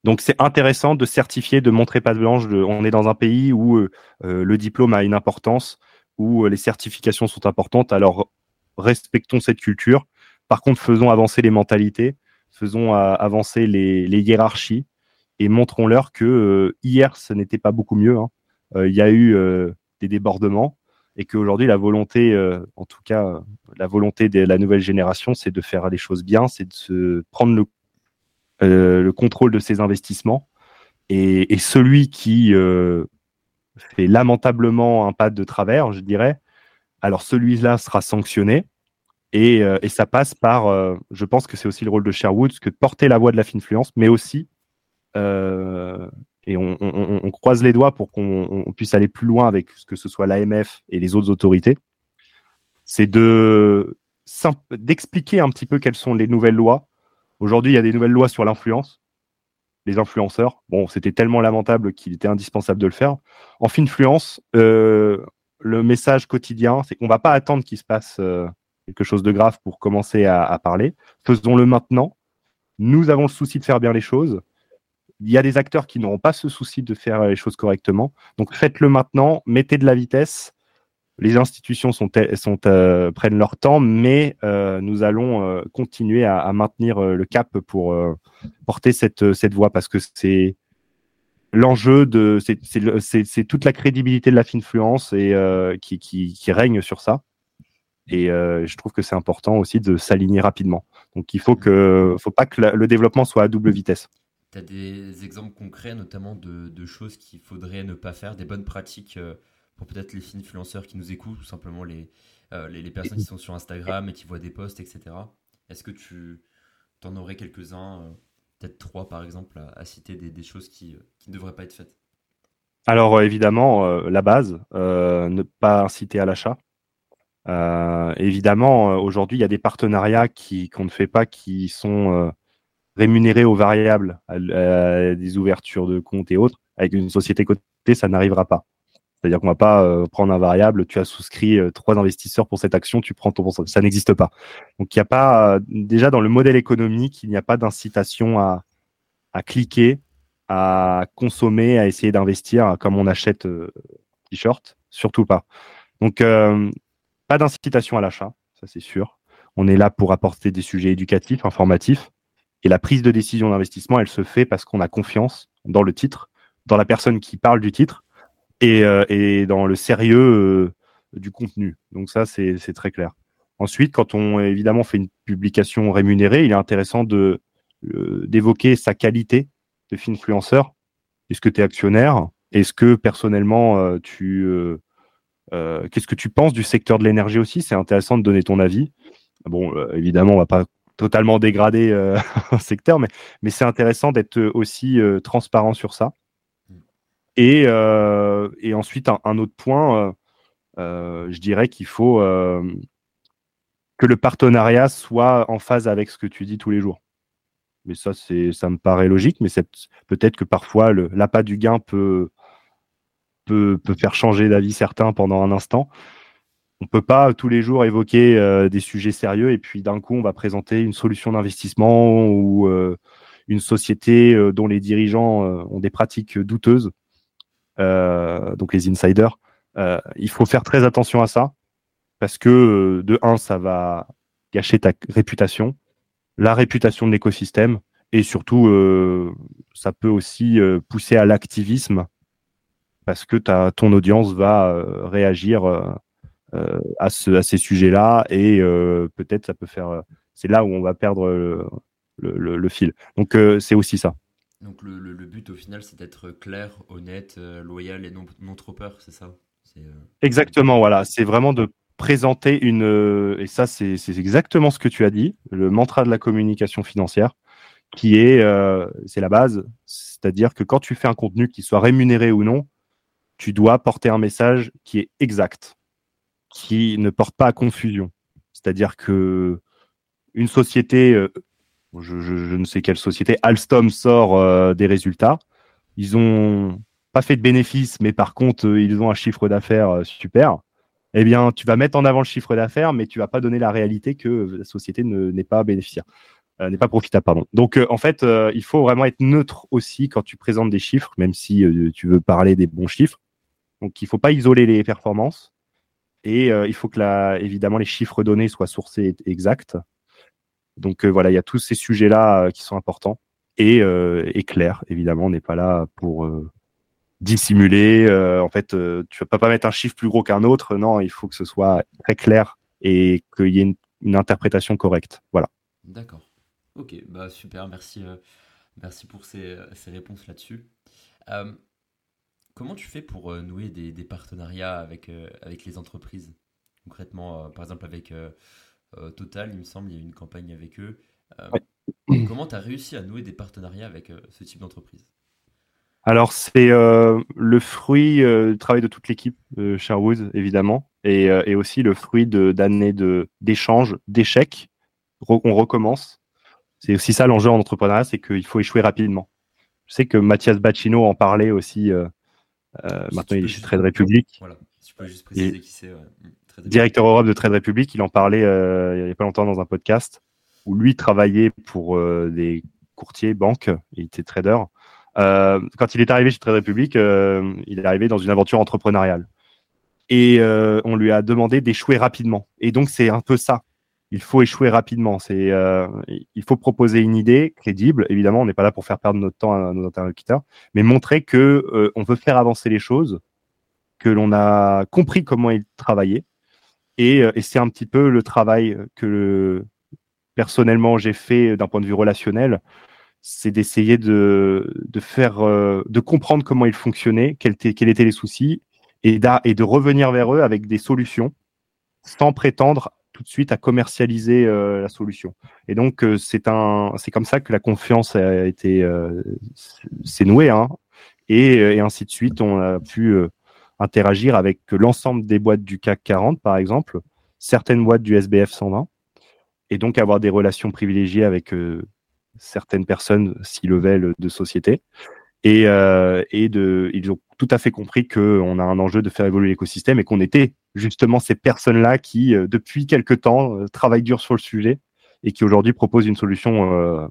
Donc c'est intéressant de certifier, de montrer pas de blanche. on est dans un pays où le diplôme a une importance, où euh, les certifications sont importantes. Alors, respectons cette culture. Par contre, faisons avancer les mentalités, faisons euh, avancer les, hiérarchies et montrons-leur que euh, hier, ce n'était pas beaucoup mieux. Hein. Il y a eu des débordements et qu'aujourd'hui, la volonté, en tout cas, la volonté de la nouvelle génération, c'est de faire les choses bien, c'est de se prendre le, le contrôle de ses investissements. Et celui qui fait lamentablement un pas de travers, je dirais, alors celui-là sera sanctionné. Et, euh, ça passe par, euh, je pense que c'est aussi le rôle de Sherwood, que de porter la voix de la finfluence, mais aussi, euh, et on, croise les doigts pour qu'on puisse aller plus loin avec ce que ce soit l'AMF et les autres autorités, c'est de d'expliquer un petit peu quelles sont les nouvelles lois. Aujourd'hui, il y a des nouvelles lois sur l'influence, les influenceurs. Bon, c'était tellement lamentable qu'il était indispensable de le faire. En Finfluence, euh, le message quotidien, c'est qu'on ne va pas attendre qu'il se passe euh, quelque chose de grave pour commencer à parler. Faisons-le maintenant. Nous avons le souci de faire bien les choses il y a des acteurs qui n'auront pas ce souci de faire les choses correctement. Donc faites-le maintenant, mettez de la vitesse. Les institutions euh, prennent leur temps, mais euh, nous allons euh, continuer à, maintenir le cap pour porter cette, voie parce que c'est l'enjeu de c'est toute la crédibilité de la finfluence et qui, règne sur ça. Et je trouve que c'est important aussi de s'aligner rapidement. Donc il faut que faut pas que le développement soit à double vitesse. Tu as des exemples concrets, notamment de, choses qu'il faudrait ne pas faire, des bonnes pratiques pour peut-être les influenceurs qui nous écoutent, ou simplement euh, les, personnes qui sont sur Instagram et qui voient des posts, etc. Est-ce que tu en aurais quelques-uns, euh, peut-être trois par exemple, à, citer des, choses qui, qui, ne devraient pas être faites? Alors évidemment, la base, ne pas inciter à l'achat. évidemment, aujourd'hui, il y a des partenariats qu'on ne fait pas qui sont rémunéré aux variables, des ouvertures de comptes et autres, avec une société cotée, ça n'arrivera pas. C'est-à-dire qu'on va pas euh, prendre un variable, tu as souscrit euh, trois investisseurs pour cette action, tu prends ton pourcentage. Ça n'existe pas. Donc il n'y a pas, euh, déjà dans le modèle économique, il n'y a pas d'incitation à, à cliquer, à consommer, à essayer d'investir comme on achète t-shirt, surtout pas. Donc pas d'incitation à l'achat, ça c'est sûr. On est là pour apporter des sujets éducatifs, informatifs. Et la prise de décision d'investissement, elle se fait parce qu'on a confiance dans le titre, dans la personne qui parle du titre et, euh, dans le sérieux euh, du contenu. Donc ça, c'est très clair. Ensuite, quand on évidemment fait une publication rémunérée, il est intéressant de euh, d'évoquer sa qualité de influenceur. Est-ce que tu es actionnaire? Est-ce que personnellement tu qu'est-ce que tu penses du secteur de l'énergie aussi? C'est intéressant de donner ton avis. Bon, évidemment, on va pas totalement dégradé euh, secteur, mais, mais c'est intéressant d'être aussi euh, transparent sur ça. Et, euh, et ensuite, un, autre point, je dirais qu'il faut que le partenariat soit en phase avec ce que tu dis tous les jours. Mais ça, c'est, ça me paraît logique, mais peut-être que parfois l'appât du gain peut, peut, faire changer d'avis certains pendant un instant on peut pas tous les jours évoquer euh, des sujets sérieux et puis d'un coup on va présenter une solution d'investissement ou euh, une société euh, dont les dirigeants ont des pratiques douteuses, donc les insiders. il faut faire très attention à ça parce que de un ça va gâcher ta réputation, la réputation de l'écosystème et surtout ça peut aussi pousser à l'activisme parce que ta, ton audience va réagir euh, à, ce, à ces sujets-là et euh, peut-être ça peut faire. C'est là où on va perdre le, le, fil. Donc euh, c'est aussi ça. Donc le, le, but au final, c'est d'être clair, honnête, loyal et non, non trop peur, c'est ça? Exactement, voilà. C'est vraiment de présenter une... Et ça, c'est exactement ce que tu as dit, le mantra de la communication financière, qui est, c'est la base. C'est-à-dire que quand tu fais un contenu qui soit rémunéré ou non, tu dois porter un message qui est exact qui ne porte pas à confusion. C'est-à-dire que une société, euh, je, ne sais quelle société, Alstom sort euh, des résultats. Ils ont pas fait de bénéfices, mais par contre, euh, ils ont un chiffre d'affaires super. Eh bien, tu vas mettre en avant le chiffre d'affaires, mais tu vas pas donner la réalité que la société n'est pas bénéficiaire, n'est pas profitable, pardon. Donc, en fait, il faut vraiment être neutre aussi quand tu présentes des chiffres, même si tu veux parler des bons chiffres. Donc, il faut pas isoler les performances. Et euh, il faut que, évidemment, les chiffres donnés soient sourcés exacts. Donc euh, voilà, il y a tous ces sujets-là euh, qui sont importants et, et clairs. Évidemment, on n'est pas là pour dissimuler. en fait, tu ne vas pas mettre un chiffre plus gros qu'un autre. Non, il faut que ce soit très clair et qu'il y ait une, interprétation correcte. Voilà. D'accord. Ok, bah super, merci, merci pour ces, réponses là-dessus. Comment tu fais pour euh, nouer des, partenariats avec, euh, avec les entreprises Concrètement, euh, par exemple avec Total, il me semble, il y a une campagne avec eux. Comment tu as réussi à nouer des partenariats avec ce type d'entreprise? Alors, c'est le fruit du travail de toute l'équipe de Sherwood, évidemment, et, aussi le fruit d'années d'échanges, d'échecs. On recommence. C'est aussi ça l'enjeu en entrepreneuriat, c'est qu'il faut échouer rapidement. Je sais que Mathias Bacchino en parlait aussi. maintenant, il est chez Trade Republic. Voilà, tu peux juste préciser qui c'est. Directeur Europe de Trade Republic, il en parlait il n'y a pas longtemps dans un podcast où lui travaillait pour des courtiers, banques, il était trader. Euh, quand il est arrivé chez Trade Republic, euh, il est arrivé dans une aventure entrepreneuriale. Et euh, on lui a demandé d'échouer rapidement. Et donc, c'est un peu ça. Il faut échouer rapidement. C'est, il faut proposer une idée crédible. Évidemment, on n'est pas là pour faire perdre notre temps à nos interlocuteurs, mais montrer que on veut faire avancer les choses, que l'on a compris comment ils travaillaient. Et, et c'est un petit peu le travail que personnellement j'ai fait d'un point de vue relationnel c'est d'essayer de, faire, euh, de comprendre comment ils fonctionnaient, quels, étaient les soucis, et, de revenir vers eux avec des solutions, sans prétendre tout de suite à commercialiser euh, la solution. Et donc euh, c'est comme ça que la confiance a été, s'est nouée, hein, et, ainsi de suite. On a pu interagir avec l'ensemble des boîtes du CAC 40, par exemple, certaines boîtes du SBF 120, et donc avoir des relations privilégiées avec certaines personnes si level de société. Et, euh, et de, ils ont tout à fait compris qu'on a un enjeu de faire évoluer l'écosystème et qu'on était justement ces personnes-là qui, euh, depuis quelques temps, euh, travaillent dur sur le sujet et qui aujourd'hui proposent une solution euh,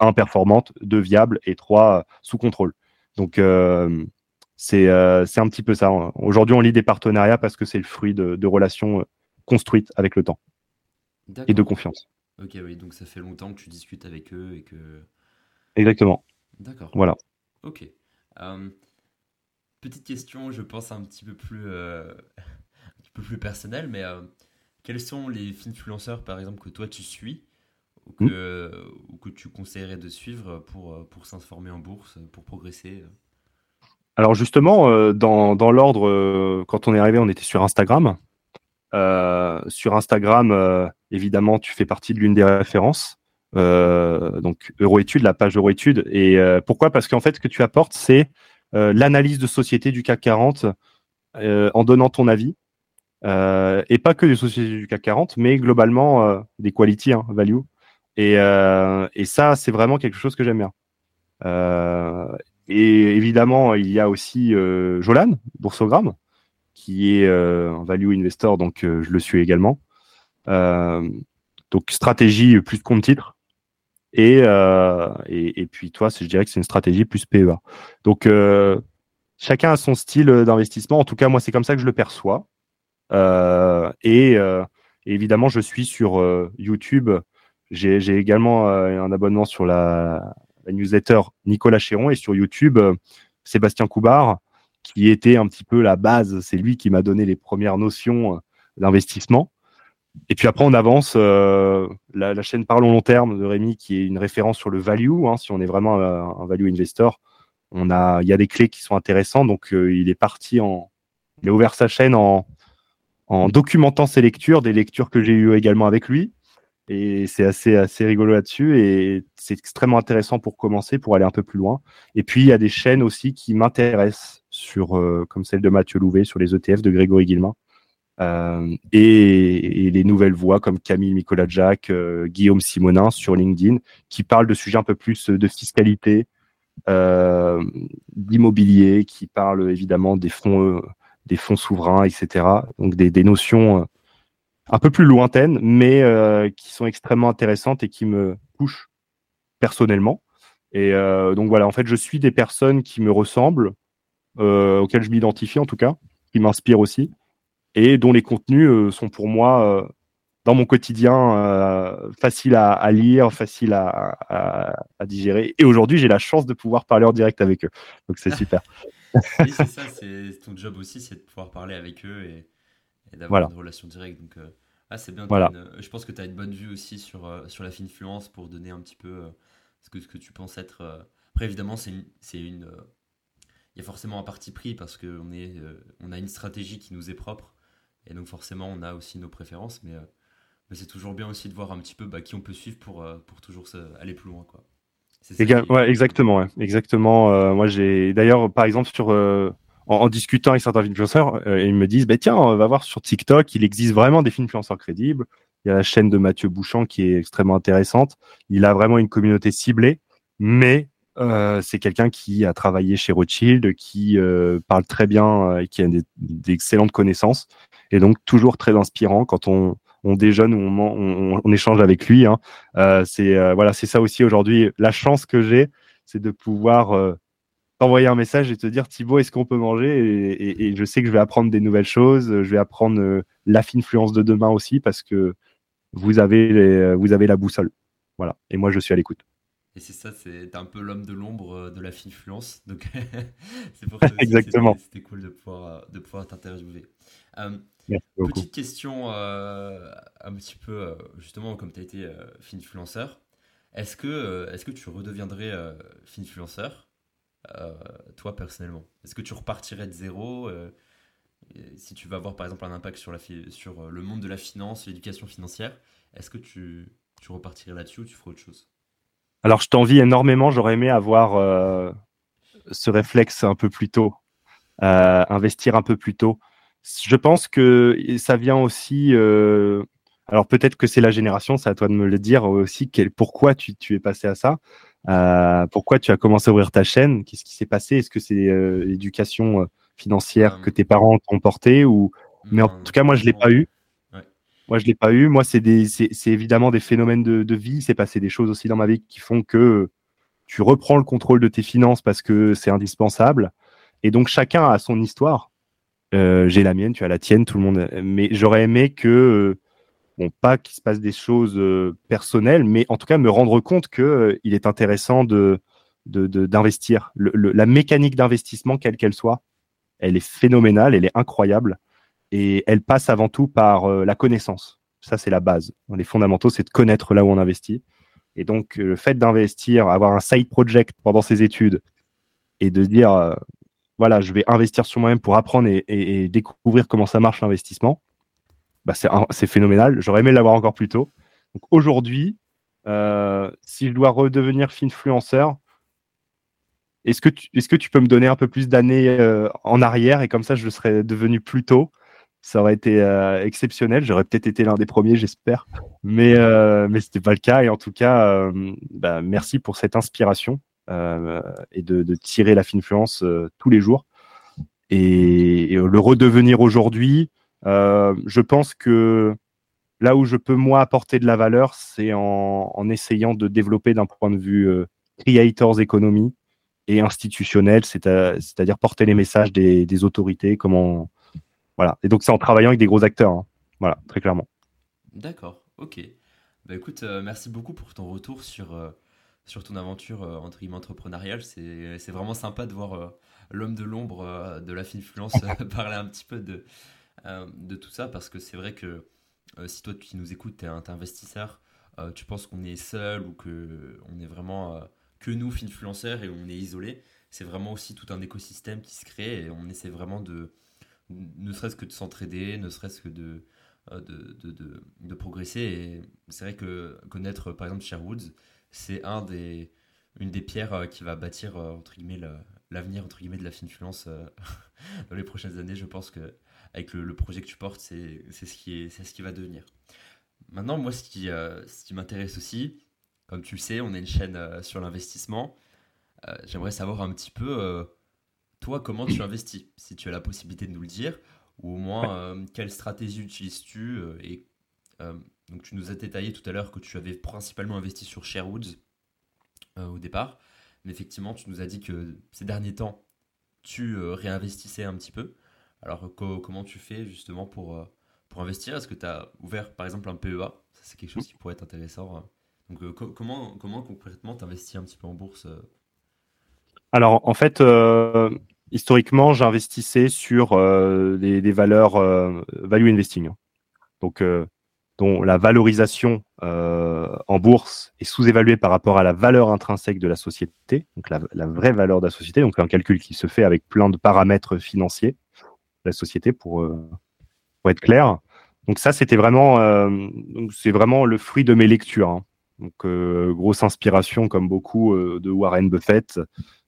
un, performante, deux, viable et trois, sous contrôle. Donc, euh, c'est c'est un petit peu ça. Aujourd'hui, on lit des partenariats parce que c'est le fruit de, de relations construites avec le temps et de confiance. Ok, oui, donc ça fait longtemps que tu discutes avec eux et que. Exactement. D'accord. Voilà. Ok. Euh, petite question, je pense un petit peu plus, euh, un petit peu plus personnelle, mais euh, quels sont les influenceurs, par exemple, que toi tu suis ou que, hmm. ou que tu conseillerais de suivre pour, pour s'informer en bourse, pour progresser Alors justement, dans, dans l'ordre, quand on est arrivé, on était sur Instagram. Euh, sur Instagram, euh, évidemment, tu fais partie de l'une des références. Euh, donc Euroétudes, la page Euroétudes. Et pourquoi? Parce qu'en fait, ce que tu apportes, c'est l'analyse de société du CAC 40 en donnant ton avis. et pas que des sociétés du CAC 40, mais globalement des quality, hein, value. Et, et ça, c'est vraiment quelque chose que j'aime bien. Et évidemment, il y a aussi Jolan, Boursogramme, qui est euh, un value investor, donc euh, je le suis également. Euh, donc stratégie plus compte titre. Et, et, et, puis toi, je dirais que c'est une stratégie plus PEA. Donc chacun a son style d'investissement. En tout cas, moi, c'est comme ça que je le perçois. et, évidemment, je suis sur YouTube. J'ai également un abonnement sur la, la, newsletter Nicolas Chéron et sur YouTube, Sébastien Coubard qui était un petit peu la base. C'est lui qui m'a donné les premières notions euh, d'investissement. Et puis après, on avance. Euh, la, chaîne Parlons long terme de Rémi, qui est une référence sur le value. Hein, si on est vraiment un, value investor, on a, il y a des clés qui sont intéressantes. Donc, euh, il est parti en, il a ouvert sa chaîne en, en documentant ses lectures, des lectures que j'ai eues également avec lui. Et c'est assez, assez rigolo là-dessus. Et c'est extrêmement intéressant pour commencer, pour aller un peu plus loin. Et puis, il y a des chaînes aussi qui m'intéressent, euh, comme celle de Mathieu Louvet sur les ETF de Grégory Guillemin. Euh, et, les nouvelles voix comme Camille Nicolas Jack, euh, Guillaume Simonin sur LinkedIn, qui parlent de sujets un peu plus de fiscalité, d'immobilier, qui parlent évidemment des fonds, des fonds souverains, etc. Donc des notions un peu plus lointaines, mais euh, qui sont extrêmement intéressantes et qui me touchent personnellement. Et euh, donc voilà, en fait, je suis des personnes qui me ressemblent, euh, auxquelles je m'identifie en tout cas, qui m'inspirent aussi, et dont les contenus sont pour moi, dans mon quotidien, faciles à, lire, faciles à, à digérer. Et aujourd'hui, j'ai la chance de pouvoir parler en direct avec eux. Donc c'est super. oui, c'est ça, c'est ton job aussi, c'est de pouvoir parler avec eux et et d'avoir une relation directe. Donc, euh, ah, c'est bien. Voilà. je pense que tu as une bonne vue aussi sur, euh, sur la finfluence pour donner un petit peu euh, ce, que, ce que tu penses être. Après, évidemment, c'est une. C'est une il y a forcément un parti pris parce qu'on on a une stratégie qui nous est propre. Et donc, forcément, on a aussi nos préférences. Mais, mais c'est toujours bien aussi de voir un petit peu bah, qui on peut suivre pour, pour toujours aller plus loin. Quoi. Ouais, exactement, exactement. moi, j'ai d'ailleurs, par exemple, sur en, discutant avec certains influenceurs, ils me disent, bah, tiens, on va voir sur TikTok, il existe vraiment des influenceurs crédibles. Il y a la chaîne de Mathieu Bouchon qui est extrêmement intéressante. Il a vraiment une communauté ciblée, mais euh, c'est quelqu'un qui a travaillé chez Rothschild, qui euh, parle très bien euh, et qui a d'excellentes connaissances, et donc toujours très inspirant quand on, on déjeune ou on, on, échange avec lui. Hein. c'est voilà, c'est ça aussi aujourd'hui. La chance que j'ai, c'est de pouvoir t'envoyer un message et te dire Thibaut, est-ce qu'on peut manger et, et, je sais que je vais apprendre des nouvelles choses, je vais apprendre la finfluence de demain aussi parce que vous avez, les, vous avez la boussole. Voilà. Et moi, je suis à l'écoute. Et c'est ça, c'est un peu l'homme de l'ombre euh, de la finfluence. Donc, c'est pour ça Exactement. C'était cool de pouvoir, euh, de pouvoir t'interviewer. Euh, petite question un petit peu, justement, comme tu as été finfluenceur, est-ce que, est que tu redeviendrais finfluenceur, toi personnellement? Est-ce que tu repartirais de zéro si tu vas avoir par exemple un impact sur, sur le monde de la finance, l'éducation financière, est-ce que tu, repartirais là-dessus ou tu ferais autre chose? Alors je t'envie énormément, j'aurais aimé avoir euh, ce réflexe un peu plus tôt, euh, investir un peu plus tôt. Je pense que ça vient aussi. Euh, alors peut-être que c'est la génération, c'est à toi de me le dire aussi. pourquoi tu, es passé à ça Pourquoi tu as commencé à ouvrir ta chaîne? Qu'est-ce qui s'est passé? Est-ce que c'est l'éducation financière que tes parents t'ont porté ou mais en tout cas moi je l'ai pas eu. Moi je l'ai pas eu. Moi c'est des c'est évidemment des phénomènes de, de vie. C'est passé des choses aussi dans ma vie qui font que tu reprends le contrôle de tes finances parce que c'est indispensable. Et donc chacun a son histoire. Euh, j'ai la mienne, tu as la tienne, tout le monde. Mais j'aurais aimé que bon pas qu'il se passe des choses euh, personnelles, mais en tout cas me rendre compte que euh, il est intéressant de d'investir. La mécanique d'investissement, quelle qu'elle soit, elle est phénoménale, elle est incroyable et elle passe avant tout par euh, la connaissance. Ça, c'est la base. Les fondamentaux, c'est de connaître là où on investit. Et donc, le fait d'investir, avoir un side project pendant ses études et de dire, voilà, je vais investir sur moi-même pour apprendre et, découvrir comment ça marche l'investissement, bah, c'est phénoménal. J'aurais aimé l'avoir encore plus tôt. Donc, aujourd'hui, si je dois redevenir influenceur, est-ce que, tu, peux me donner un peu plus d'années euh, en arrière et comme ça je serais devenu plus tôt? Ça aurait été euh, exceptionnel. J'aurais peut-être été l'un des premiers, j'espère. Mais, euh, mais ce n'était pas le cas. Et en tout cas, bah, merci pour cette inspiration et de, tirer la finfluence tous les jours. Et, le redevenir aujourd'hui, je pense que là où je peux moi apporter de la valeur, c'est en, essayant de développer d'un point de vue creators economy et institutionnel, c'est-à-dire porter les messages des, autorités, comment voilà. Et donc c'est en travaillant avec des gros acteurs, hein. voilà, très clairement. D'accord, ok. Bah écoute, euh, merci beaucoup pour ton retour sur, euh, sur ton aventure euh, entre entrepreneuriale. C'est vraiment sympa de voir l'homme de l'ombre de la finfluence parler un petit peu de, de tout ça parce que c'est vrai que si toi qui nous écoutes, tu es un investisseur, tu penses qu'on est seul ou que on est vraiment que nous, influenceurs, et on est isolé. C'est vraiment aussi tout un écosystème qui se crée et on essaie vraiment de, ne serait-ce que de s'entraider, ne serait-ce que de, euh, de, de, progresser. Et c'est vrai que connaître par exemple Sherwoods, c'est un des, une des pierres euh, qui va bâtir euh, entre guillemets l'avenir entre guillemets de la finfluence dans les prochaines années. Je pense que avec le, projet que tu portes, c'est ce qui est, c'est ce qui va devenir. Maintenant, moi, ce qui, ce qui m'intéresse aussi, comme tu le sais, on est une chaîne euh, sur l'investissement. Euh, j'aimerais savoir un petit peu, euh, toi, comment tu investis Si tu as la possibilité de nous le dire, ou au moins, quelle stratégie utilises-tu Et donc, tu nous as détaillé tout à l'heure que tu avais principalement investi sur Sherwoods au départ. Mais effectivement, tu nous as dit que ces derniers temps, tu réinvestissais un petit peu. Alors, comment tu fais justement pour, pour investir? Est-ce que tu as ouvert par exemple un PEA c'est quelque chose qui pourrait être intéressant donc, euh, comment, comment concrètement tu investis un petit peu en bourse euh? Alors, en fait, euh, historiquement, j'investissais sur des, valeurs value investing. Donc, dont la valorisation en bourse est sous-évaluée par rapport à la valeur intrinsèque de la société, donc la, vraie valeur de la société, donc un calcul qui se fait avec plein de paramètres financiers la société pour, pour être clair. Donc ça, c'était vraiment, c'est vraiment le fruit de mes lectures. Hein. Donc, grosse inspiration, comme beaucoup, de Warren Buffett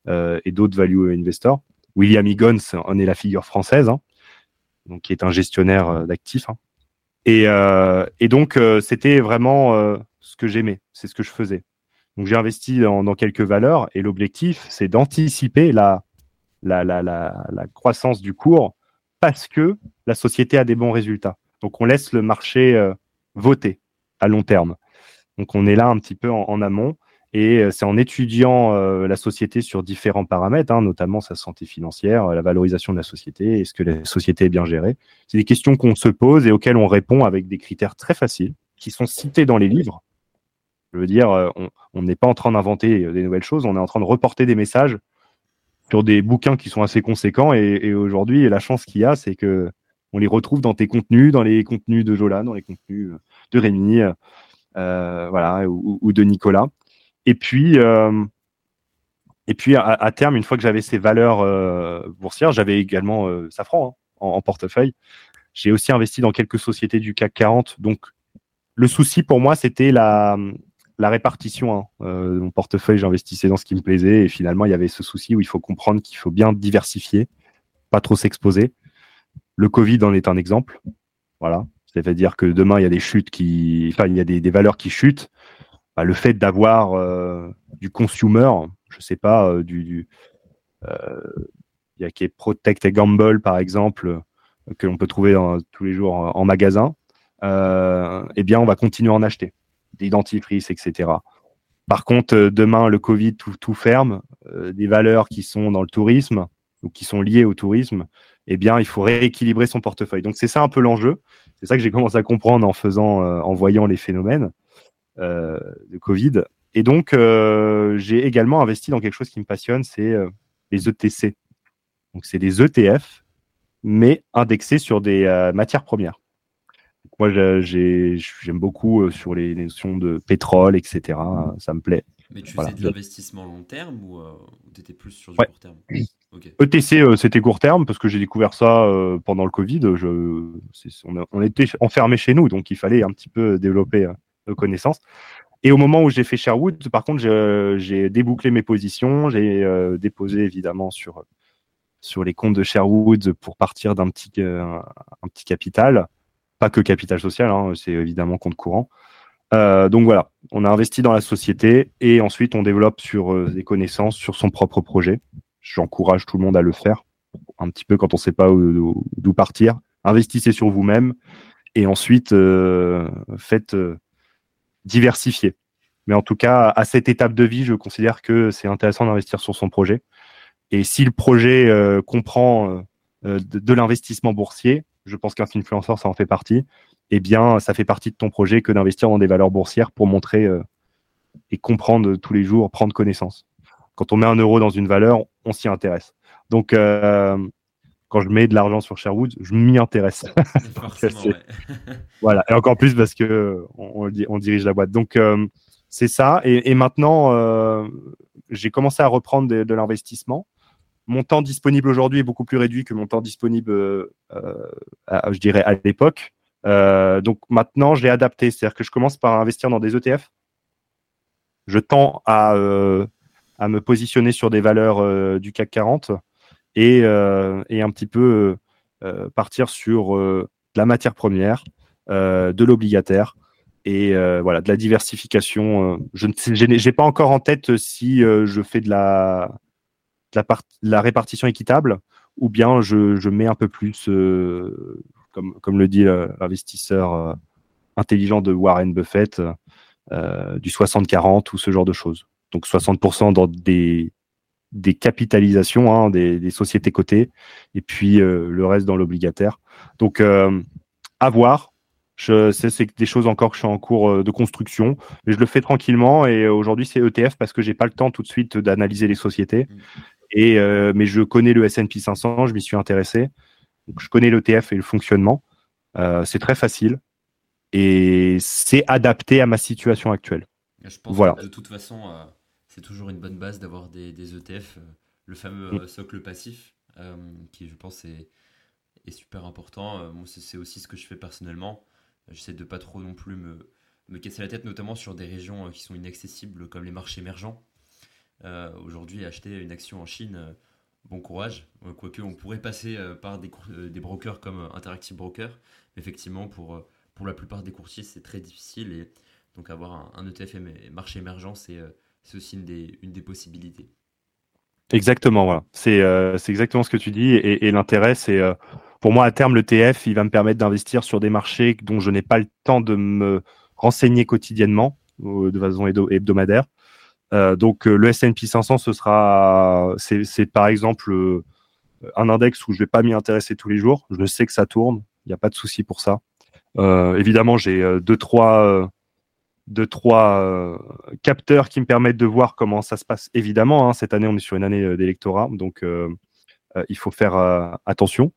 et d'autres value investors. William Higgins en est la figure française, hein, donc qui est un gestionnaire d'actifs. Hein. Et, et, donc, c'était vraiment ce que j'aimais, c'est ce que je faisais. Donc j'ai investi dans, quelques valeurs et l'objectif, c'est d'anticiper la, la, la, la, croissance du cours parce que la société a des bons résultats. Donc on laisse le marché euh, voter à long terme. Donc on est là un petit peu en, amont et euh, c'est en étudiant euh, la société sur différents paramètres, hein, notamment sa santé financière, la valorisation de la société, est-ce que la société est bien gérée. C'est des questions qu'on se pose et auxquelles on répond avec des critères très faciles qui sont cités dans les livres je veux dire, on n'est pas en train d'inventer des nouvelles choses, on est en train de reporter des messages sur des bouquins qui sont assez conséquents. Et, aujourd'hui, la chance qu'il y a, c'est que on les retrouve dans tes contenus, dans les contenus de Jola, dans les contenus euh, de Rémi, voilà, ou, de Nicolas. Et puis, et puis à, terme, une fois que j'avais ces valeurs boursières, j'avais également Safran hein, en, portefeuille. J'ai aussi investi dans quelques sociétés du CAC 40. Donc, le souci pour moi, c'était la, la répartition. Hein. Euh, mon portefeuille, j'investissais dans ce qui me plaisait et finalement, il y avait ce souci où il faut comprendre qu'il faut bien diversifier, pas trop s'exposer. Le Covid en est un exemple. Voilà. C'est-à-dire que demain, il y a des chutes qui, enfin, il y a des, valeurs qui chutent. Bah, le fait d'avoir euh, du consumer, je sais pas, euh, du, il y a qui est Protect et Gamble par exemple, que l'on peut trouver tous les jours en, magasin. eh bien, on va continuer à en acheter des etc. Par contre, euh, demain, le Covid, tout, ferme, euh, des valeurs qui sont dans le tourisme ou qui sont liées au tourisme, eh bien, il faut rééquilibrer son portefeuille. Donc, c'est ça un peu l'enjeu. C'est ça que j'ai commencé à comprendre en faisant, euh, en voyant les phénomènes de Covid. Et donc, j'ai également investi dans quelque chose qui me passionne, c'est les ETC. Donc, c'est des ETF, mais indexés sur des matières premières. Moi, j'aime beaucoup euh, sur les notions de pétrole, etc. Ça me plaît. Mais tu faisais de l'investissement long terme ou euh, tu étais plus sur du court terme? ETC, euh, c'était court terme parce que j'ai découvert ça pendant le Covid. Je, on, était enfermés chez nous, donc il fallait un petit peu développer nos connaissances. Et au moment où j'ai fait Sherwood, par contre, j'ai débouclé mes positions. J'ai déposé évidemment sur, sur les comptes de Sherwood pour partir d'un petit, un petit capital pas que capital social, hein, c'est évidemment compte courant. Euh, donc voilà, on a investi dans la société et ensuite on développe sur euh, des connaissances sur son propre projet. J'encourage tout le monde à le faire, un petit peu quand on ne sait pas d'où partir. Investissez sur vous-même et ensuite euh, faites diversifier. Mais en tout cas, à cette étape de vie, je considère que c'est intéressant d'investir sur son projet. Et si le projet comprend de l'investissement boursier, je pense qu'un influenceur, ça en fait partie, eh bien, ça fait partie de ton projet que d'investir dans des valeurs boursières pour montrer euh, et comprendre tous les jours, prendre connaissance. Quand on met un euro dans une valeur, on s'y intéresse. Donc, euh, quand je mets de l'argent sur Sherwood, je m'y intéresse. voilà, et encore plus parce que on, dirige la boîte. Donc, euh, c'est ça. Et, maintenant, j'ai commencé à reprendre de l'investissement mon temps disponible aujourd'hui est beaucoup plus réduit que mon temps disponible, euh, je dirais, à l'époque. Euh, donc maintenant, je l'ai adapté. C'est-à-dire que je commence par investir dans des ETF. Je tends à, euh, me positionner sur des valeurs du CAC 40 et, et un petit peu partir sur de la matière première, de l'obligataire et voilà de la diversification. je n'ai pas encore en tête si je fais de la la, répartition équitable ou bien je, mets un peu plus, euh, comme, le dit euh, l'investisseur euh, intelligent de Warren Buffett, du 60-40 ou ce genre de choses. Donc 60% dans des, capitalisations, hein, des, sociétés cotées, et puis le reste dans l'obligataire. Donc à voir. C'est des choses encore que je suis en cours de construction, mais je le fais tranquillement. Et aujourd'hui, c'est ETF parce que j'ai pas le temps tout de suite d'analyser les sociétés. Et, euh, mais je connais le S&P 500, je m'y suis intéressé. Donc, je connais l'ETF et le fonctionnement. Euh, c'est très facile et c'est adapté à ma situation actuelle. Je pense voilà. que de toute façon, euh, c'est toujours une bonne base d'avoir des, des, ETF, le fameux mm. socle passif, qui je pense est, est super important. moi, c'est aussi ce que je fais personnellement. J'essaie de pas trop non plus me, me casser la tête notamment sur des régions qui sont inaccessibles comme les marchés émergents. Aujourd'hui, acheter une action en Chine, bon courage. Quoique on pourrait passer par des, brokers comme Interactive Broker. Effectivement, pour, pour la plupart des courtiers, c'est très difficile. Et donc avoir un, ETF marché émergent, c'est aussi une des, une des possibilités. Exactement, voilà. C'est exactement ce que tu dis. Et, l'intérêt, c'est pour moi, à terme, l'ETF, il va me permettre d'investir sur des marchés dont je n'ai pas le temps de me renseigner quotidiennement, de façon hebdomadaire. Euh, donc, euh, le S&P 500, ce sera, c'est par exemple euh, un index où je vais pas m'y intéresser tous les jours. Je sais que ça tourne, il n'y a pas de souci pour ça. évidemment, j'ai deux trois deux trois capteurs qui me permettent de voir comment ça se passe. Évidemment, hein, cette année, on est sur une année d'électorat, donc il faut faire attention.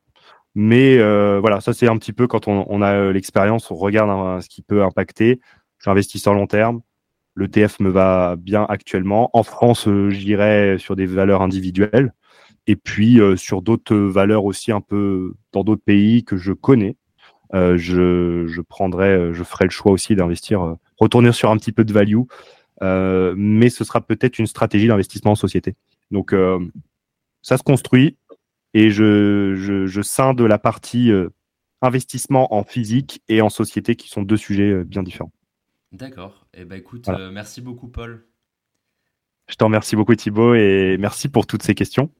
Mais voilà, ça c'est un petit peu quand on, a l'expérience, on regarde ce qui peut impacter. J'investis sur long terme. Le TF me va bien actuellement. En France, euh, j'irai sur des valeurs individuelles. Et puis sur d'autres valeurs aussi un peu dans d'autres pays que je connais. je, je prendrai, je ferai le choix aussi d'investir, retourner sur un petit peu de value. mais ce sera peut-être une stratégie d'investissement en société. Donc ça se construit et je, je, je scinde la partie euh, investissement en physique et en société qui sont deux sujets euh, bien différents. D'accord. Et eh ben écoute, euh, merci beaucoup Paul. Je t'en remercie beaucoup Thibaut et merci pour toutes ces questions.